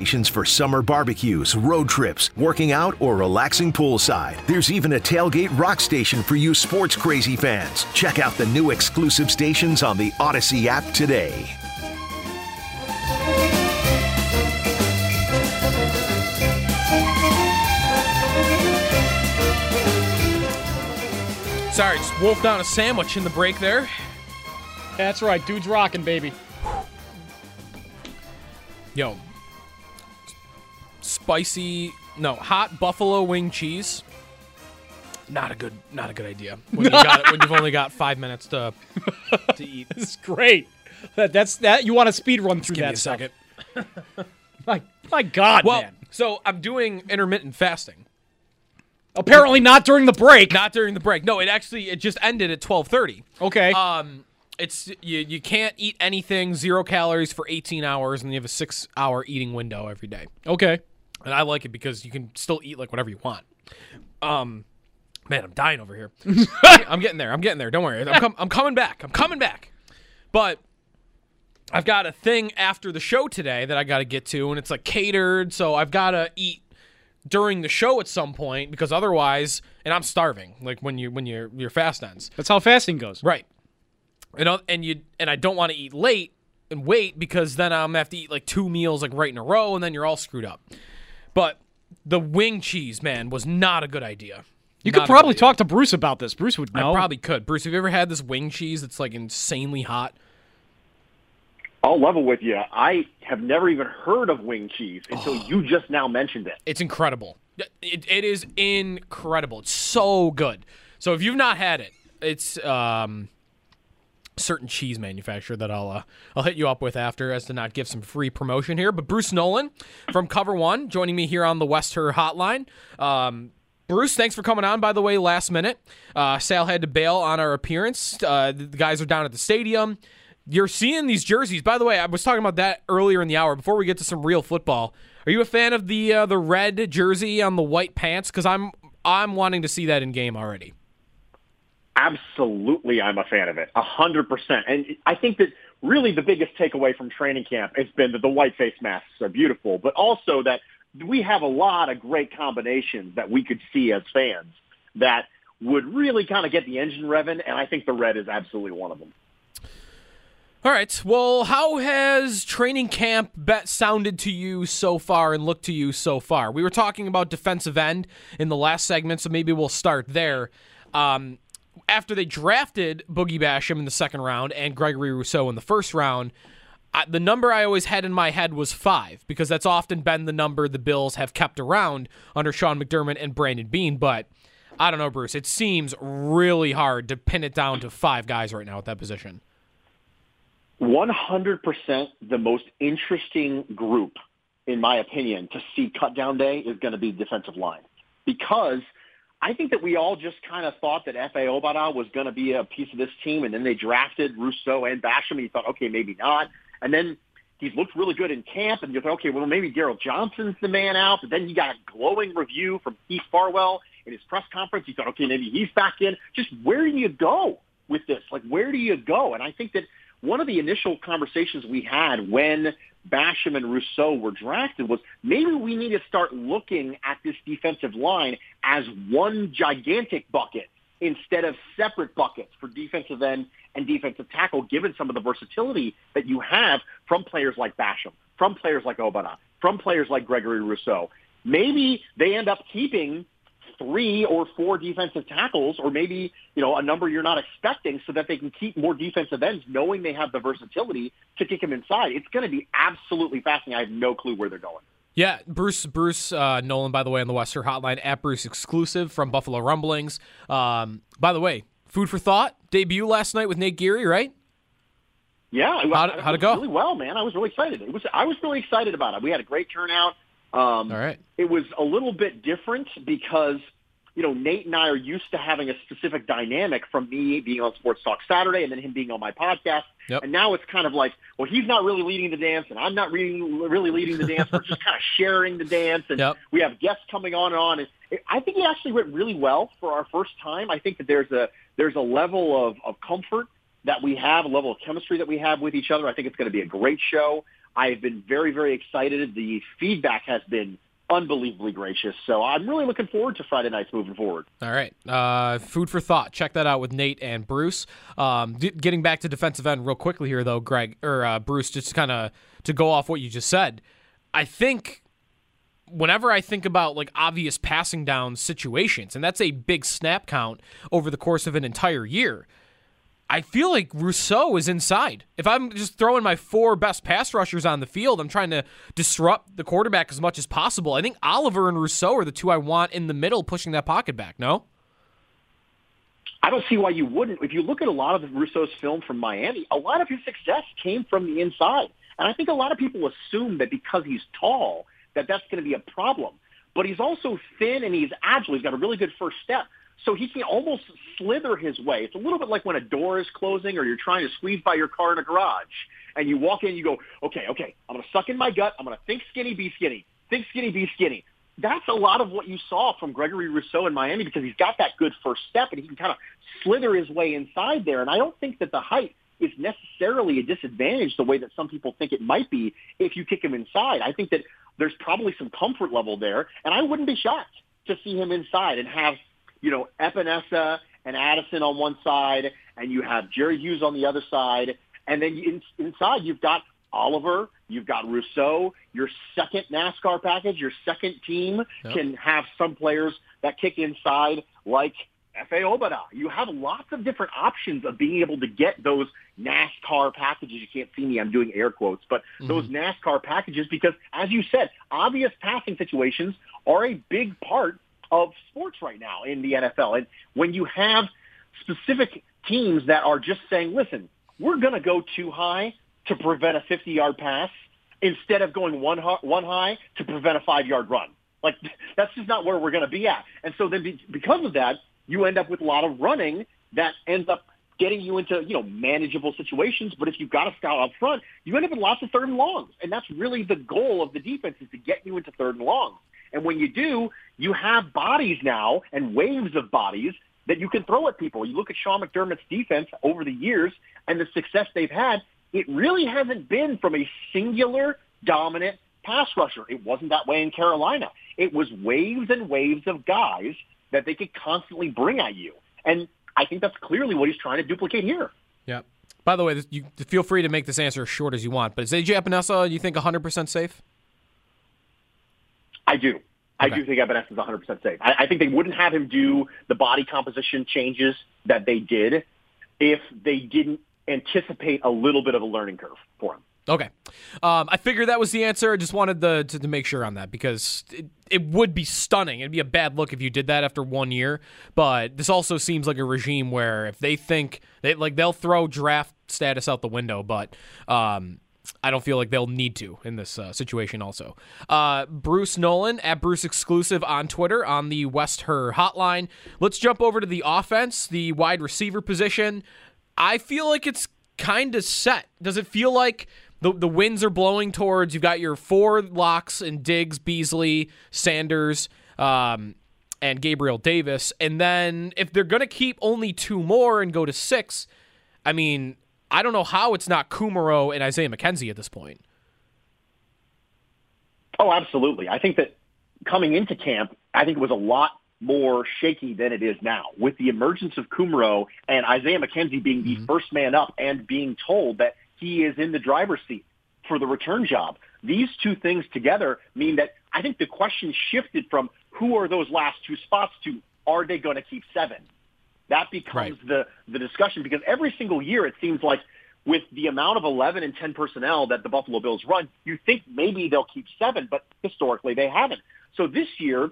For summer barbecues, road trips, working out, or relaxing poolside. There's even a tailgate rock station for you sports crazy fans. Check out the new exclusive stations on the Audacy app today. Sorry, just wolfed down a sandwich in the break there. That's right, dude's rocking, baby. Yo, spicy, no, hot buffalo wing cheese. Not a good, not a good idea when you got it, when you've only got five minutes to to eat. This is great. That, that's that. You want to speed run through Give me that a stuff. second. My, my God, Well, man. so I'm doing intermittent fasting. Apparently not during the break. Not during the break. No, it actually it just ended at 12:30. Okay. Um, it's you you can't eat anything zero calories for 18 hours, and you have a six hour eating window every day. okay. And I like it because you can still eat like whatever you want. Um, man, I'm dying over here. I'm getting there. I'm getting there. Don't worry. I'm, com- I'm coming back. I'm coming back. But I've got a thing after the show today that I got to get to, and it's like catered, so I've got to eat during the show at some point because otherwise, and I'm starving. Like when you when your your fast ends, That's how fasting goes. right? And I'll- and you and I don't want to eat late and wait because then I'm gonna have to eat like two meals like right in a row, and then you're all screwed up. But the wing cheese, man, was not a good idea. You Not could probably talk to Bruce about this. Bruce would know. I probably could. Bruce, have you ever had this wing cheese that's like insanely hot? I'll level with you. I have never even heard of wing cheese until you just now mentioned it. It's incredible. It, it is incredible. It's so good. So if you've not had it, it's um, certain cheese manufacturer that I'll uh, I'll hit you up with after, as to not give some free promotion here. But Bruce Nolan from Cover One joining me here on the Wester Hotline. Um, Bruce, thanks for coming on. By the way, last minute, uh, Sal had to bail on our appearance. Uh, the guys are down at the stadium. You're seeing these jerseys. By the way, I was talking about that earlier in the hour. Before we get to some real football, are you a fan of the uh, the red jersey on the white pants? Because I'm I'm wanting to see that in game already. Absolutely, I'm a fan of it, a hundred percent. And I think that really the biggest takeaway from training camp has been that the white face masks are beautiful, but also that we have a lot of great combinations that we could see as fans that would really kind of get the engine revving. And I think the red is absolutely one of them. All right. Well, how has training camp bet sounded to you so far and looked to you so far? We were talking about defensive end in the last segment, so maybe we'll start there. Um, after they drafted Boogie Basham in the second round and Gregory Rousseau in the first round, I, the number I always had in my head was five because that's often been the number the Bills have kept around under Sean McDermott and Brandon Beane. But I don't know, Bruce. It seems really hard to pin it down to five guys right now at that position. 100% the most interesting group, in my opinion, to see cut down day is going to be defensive line. Because I think that we all just kind of thought that Efe Obada was going to be a piece of this team, and then they drafted Rousseau and Basham, and you thought, okay, maybe not. And then he's looked really good in camp, and you thought, okay, well, maybe Darryl Johnson's the man out. But then he got a glowing review from Keith Farwell in his press conference. You thought, okay, maybe he's back in. Just where do you go with this? Like, where do you go? And I think that one of the initial conversations we had when Basham and Rousseau were drafted was maybe we need to start looking at this defensive line as one gigantic bucket instead of separate buckets for defensive end and defensive tackle, given some of the versatility that you have from players like Basham, from players like Obada, from players like Gregory Rousseau. Maybe they end up keeping three or four defensive tackles, or maybe you know a number you're not expecting, so that they can keep more defensive ends, knowing they have the versatility to kick them inside. It's going to be absolutely fascinating. I have no clue where they're going. Yeah, Bruce Bruce uh, Nolan, by the way, on the Western Hotline at Bruce exclusive from Buffalo Rumblings. Um, by the way, food for thought debut last night with Nate Geary, right? Yeah, how'd, how'd it go? Really well, man. I was really excited. It was I was really excited about it. We had a great turnout. Um, All right. It was a little bit different because, you know, Nate and I are used to having a specific dynamic from me being on Sports Talk Saturday and then him being on my podcast. Yep. And now it's kind of like, well, he's not really leading the dance and I'm not really, really leading the dance. We're just kind of sharing the dance and Yep. we have guests coming on and on. And it, I think it actually went really well for our first time. I think that there's a, there's a level of, of comfort that we have, a level of chemistry that we have with each other. I think it's going to be a great show. I've been very, very excited. The feedback has been unbelievably gracious. So I'm really looking forward to Friday nights moving forward. All right. Uh, food for thought. Check that out with Nate and Bruce. Um, d- getting back to defensive end real quickly here, though, Greg or uh, Bruce, just kind of to go off what you just said. I think whenever I think about like obvious passing down situations, and that's a big snap count over the course of an entire year. I feel like Rousseau is inside. If I'm just throwing my four best pass rushers on the field, I'm trying to disrupt the quarterback as much as possible. I think Oliver and Rousseau are the two I want in the middle pushing that pocket back, no? I don't see why you wouldn't. If you look at a lot of Rousseau's film from Miami, a lot of his success came from the inside. And I think a lot of people assume that because he's tall, that that's going to be a problem. But he's also thin and he's agile. He's got a really good first step. So he can almost slither his way. It's a little bit like when a door is closing or you're trying to squeeze by your car in a garage. And you walk in, you go, okay, okay, I'm going to suck in my gut. I'm going to think skinny, be skinny. Think skinny, be skinny. That's a lot of what you saw from Gregory Rousseau in Miami because he's got that good first step and he can kind of slither his way inside there. And I don't think that the height is necessarily a disadvantage the way that some people think it might be if you kick him inside. I think that there's probably some comfort level there. And I wouldn't be shocked to see him inside and have you know, Epenesa and Addison on one side, and you have Jerry Hughes on the other side, and then in, inside you've got Oliver, you've got Rousseau. Your second NASCAR package, your second team Yep. can have some players that kick inside, like Efe Obada. You have lots of different options of being able to get those NASCAR packages. You can't see me, I'm doing air quotes, but mm-hmm. those NASCAR packages because, as you said, obvious passing situations are a big part of sports right now in the NFL. And when you have specific teams that are just saying, listen, we're going to go two high to prevent a 50-yard pass instead of going one, one high to prevent a five-yard run. Like, that's just not where we're going to be at. And so then be, because of that, you end up with a lot of running that ends up getting you into, you know, manageable situations. But if you've got a scout up front, you end up with lots of third and longs. And that's really the goal of the defense is to get you into third and longs. And when you do, you have bodies now and waves of bodies that you can throw at people. You look at Sean McDermott's defense over the years and the success they've had. It really hasn't been from a singular dominant pass rusher. It wasn't that way in Carolina. It was waves and waves of guys that they could constantly bring at you. And I think that's clearly what he's trying to duplicate here. Yeah. By the way, you feel free to make this answer as short as you want, but is AJ Epenesa, you think 100% safe? I do. I Okay. do think Epenesa is 100% safe. I, I think they wouldn't have him do the body composition changes that they did if they didn't anticipate a little bit of a learning curve for him. Okay. Um, I figured that was the answer. I just wanted the, to, to make sure on that because it, it would be stunning. It'd be a bad look if you did that after one year. But this also seems like a regime where if they think they like they'll throw draft status out the window. But um, I don't feel like they'll need to in this uh, situation. Also, uh, Bruce Nolan at Bruce Exclusive on Twitter on the West Her hotline. Let's jump over to the offense, the wide receiver position. I feel like it's kind of set. Does it feel like the the winds are blowing towards? You've got your four locks and Diggs, Beasley, Sanders. Um, and Gabriel Davis. And then if they're going to keep only two more and go to six, I mean, I don't know how it's not Kumerow and Isaiah McKenzie at this point. Oh, absolutely. I think that coming into camp, I think it was a lot more shaky than it is now. With the emergence of Kumerow and Isaiah McKenzie being the mm-hmm. first man up and being told that he is in the driver's seat for the return job. These two things together mean that I think the question shifted from who are those last two spots to are they going to keep seven? That becomes right. the, the discussion because every single year it seems like with the amount of 11 and 10 personnel that the Buffalo Bills run, you think maybe they'll keep seven, but historically they haven't. So this year,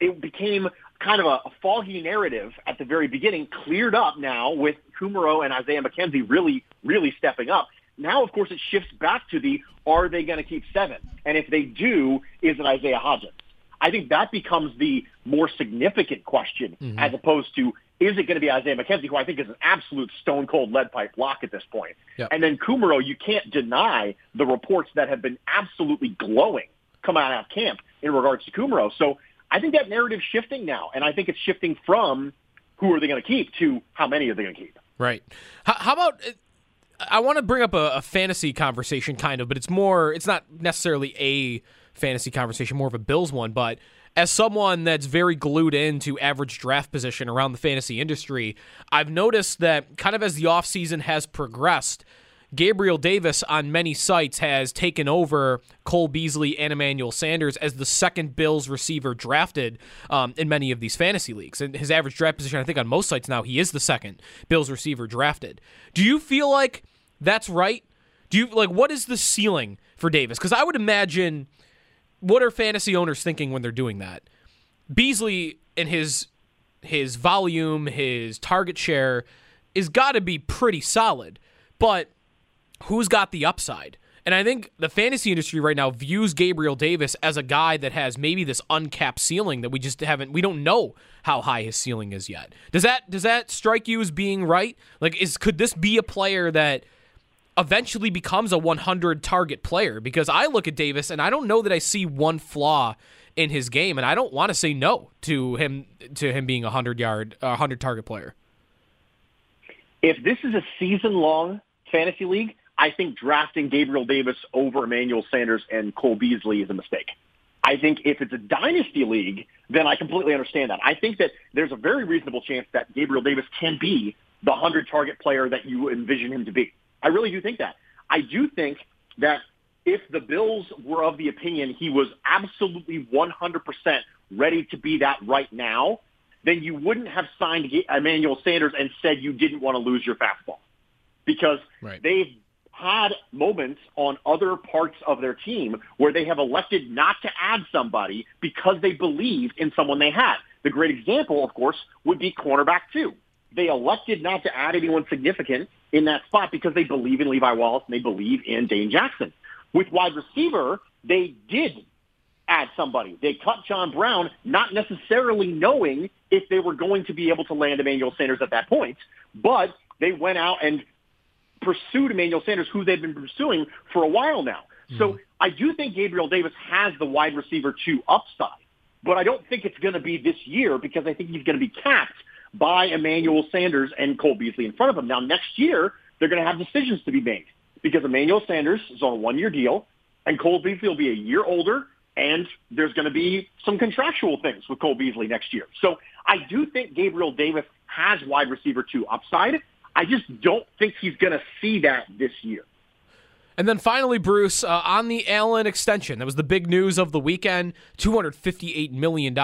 it became kind of a, a foggy narrative at the very beginning, cleared up now with Kumerow and Isaiah McKenzie really, really stepping up. Now, of course, it shifts back to the are they going to keep seven? And if they do, is it Isaiah Hodgins? I think that becomes the more significant question mm-hmm. as opposed to is it going to be Isaiah McKenzie, who I think is an absolute stone cold lead pipe lock at this point. Yep. And then Kumerow, you can't deny the reports that have been absolutely glowing coming out of camp in regards to Kumerow. So I think that narrative's shifting now, and I think it's shifting from who are they going to keep to how many are they going to keep. Right. How, how about uh, I want to bring up a, a, fantasy conversation, kind of, but it's more, it's not necessarily a fantasy conversation, more of a Bills one. But as someone that's very glued into average draft position around the fantasy industry, I've noticed that kind of as the offseason has progressed, Gabriel Davis on many sites has taken over Cole Beasley and Emmanuel Sanders as the second Bills receiver drafted um, in many of these fantasy leagues. And his average draft position, I think on most sites now, he is the second Bills receiver drafted. Do you feel like that's right? Do you like what is the ceiling for Davis? Because I would imagine what are fantasy owners thinking when they're doing that? Beasley and his his volume, his target share is got to be pretty solid. But who's got the upside? And I think the fantasy industry right now views Gabriel Davis as a guy that has maybe this uncapped ceiling that we just haven't we don't know how high his ceiling is yet. Does that does that strike you as being right? Like is could this be a player that eventually becomes a 100 target player because I look at Davis and I don't know that I see one flaw in his game and I don't want to say no to him to him being a 100 yard a 100 target player. If this is a season long fantasy league, I think drafting Gabriel Davis over Emmanuel Sanders and Cole Beasley is a mistake. I think if it's a dynasty league, then I completely understand that. I think that there's a very reasonable chance that Gabriel Davis can be the 100 target player that you envision him to be. I really do think that. I do think that if the Bills were of the opinion he was absolutely 100% ready to be that right now, then you wouldn't have signed Emmanuel Sanders and said you didn't want to lose your fastball because right. they've had moments on other parts of their team where they have elected not to add somebody because they believed in someone they had. The great example, of course, would be cornerback two. They elected not to add anyone significant in that spot because they believe in Levi Wallace and they believe in Dane Jackson. With wide receiver, they did add somebody. They cut John Brown, not necessarily knowing if they were going to be able to land Emmanuel Sanders at that point, but they went out and pursued Emmanuel Sanders, who they've been pursuing for a while now. Mm-hmm. So I do think Gabriel Davis has the wide receiver two upside, but I don't think it's going to be this year because I think he's going to be capped by Emmanuel Sanders and Cole Beasley in front of him. Now, next year, they're going to have decisions to be made because Emmanuel Sanders is on a one-year deal and Cole Beasley will be a year older and there's going to be some contractual things with Cole Beasley next year. So I do think Gabriel Davis has wide receiver two upside. I just don't think he's going to see that this year. And then finally, Bruce, uh, on the Allen extension, that was the big news of the weekend $258 million.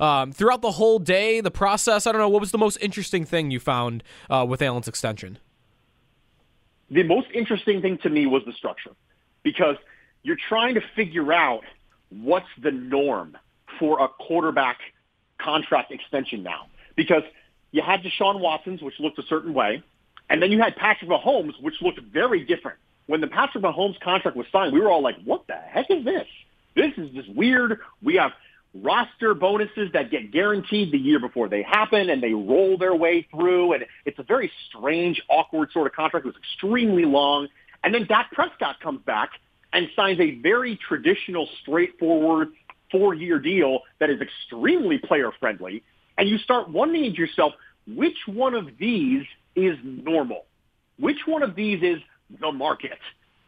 Um, throughout the whole day, the process, I don't know, what was the most interesting thing you found uh, with Allen's extension? The most interesting thing to me was the structure because you're trying to figure out what's the norm for a quarterback contract extension now. Because you had Deshaun Watson's, which looked a certain way, and then you had Patrick Mahomes, which looked very different when the Patrick Mahomes contract was signed, we were all like, what the heck is this? This is just weird. We have roster bonuses that get guaranteed the year before they happen and they roll their way through. And it's a very strange, awkward sort of contract. It was extremely long. And then Dak Prescott comes back and signs a very traditional, straightforward four-year deal that is extremely player-friendly. And you start wondering to yourself, which one of these is normal? Which one of these is the market?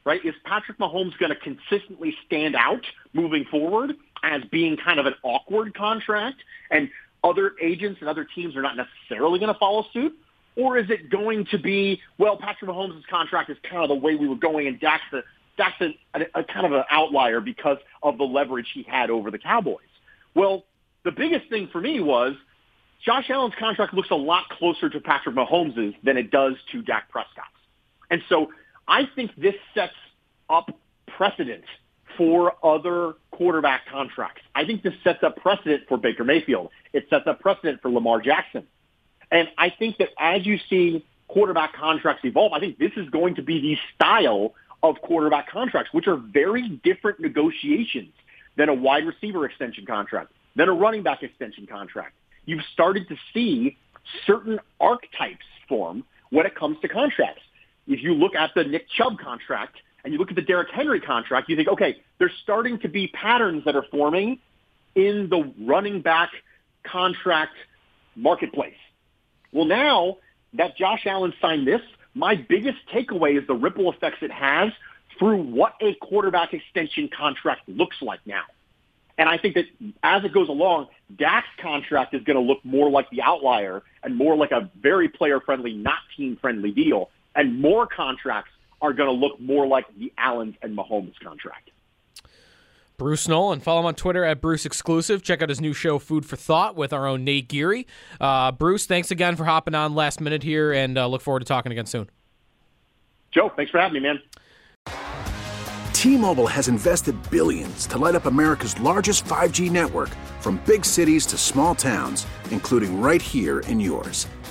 Right? Is Patrick Mahomes going to consistently stand out moving forward as being kind of an awkward contract and other agents and other teams are not necessarily going to follow suit? Or is it going to be, well, Patrick Mahomes' contract is kind of the way we were going and Dak's a, Dak's a, a, a kind of an outlier because of the leverage he had over the Cowboys? Well, the biggest thing for me was Josh Allen's contract looks a lot closer to Patrick Mahomes' than it does to Dak Prescott's. And so I think this sets up precedent for other quarterback contracts. I think this sets up precedent for Baker Mayfield. It sets up precedent for Lamar Jackson. And I think that as you see quarterback contracts evolve, I think this is going to be the style of quarterback contracts, which are very different negotiations than a wide receiver extension contract, than a running back extension contract. You've started to see certain archetypes form when it comes to contracts. If you look at the Nick Chubb contract and you look at the Derrick Henry contract, you think, okay, there's starting to be patterns that are forming in the running back contract marketplace. Well, now that Josh Allen signed this, my biggest takeaway is the ripple effects it has through what a quarterback extension contract looks like now. And I think that as it goes along, Dak's contract is going to look more like the outlier and more like a very player-friendly, not team-friendly deal. And more contracts are going to look more like the Allens and Mahomes contract. Bruce Nolan. Follow him on Twitter at Bruce Exclusive. Check out his new show, Food for Thought, with our own Nate Geary. Uh, Bruce, thanks again for hopping on last minute here, and uh, look forward to talking again soon. Joe, thanks for having me, man. T-Mobile has invested billions to light up America's largest 5G network from big cities to small towns, including right here in yours.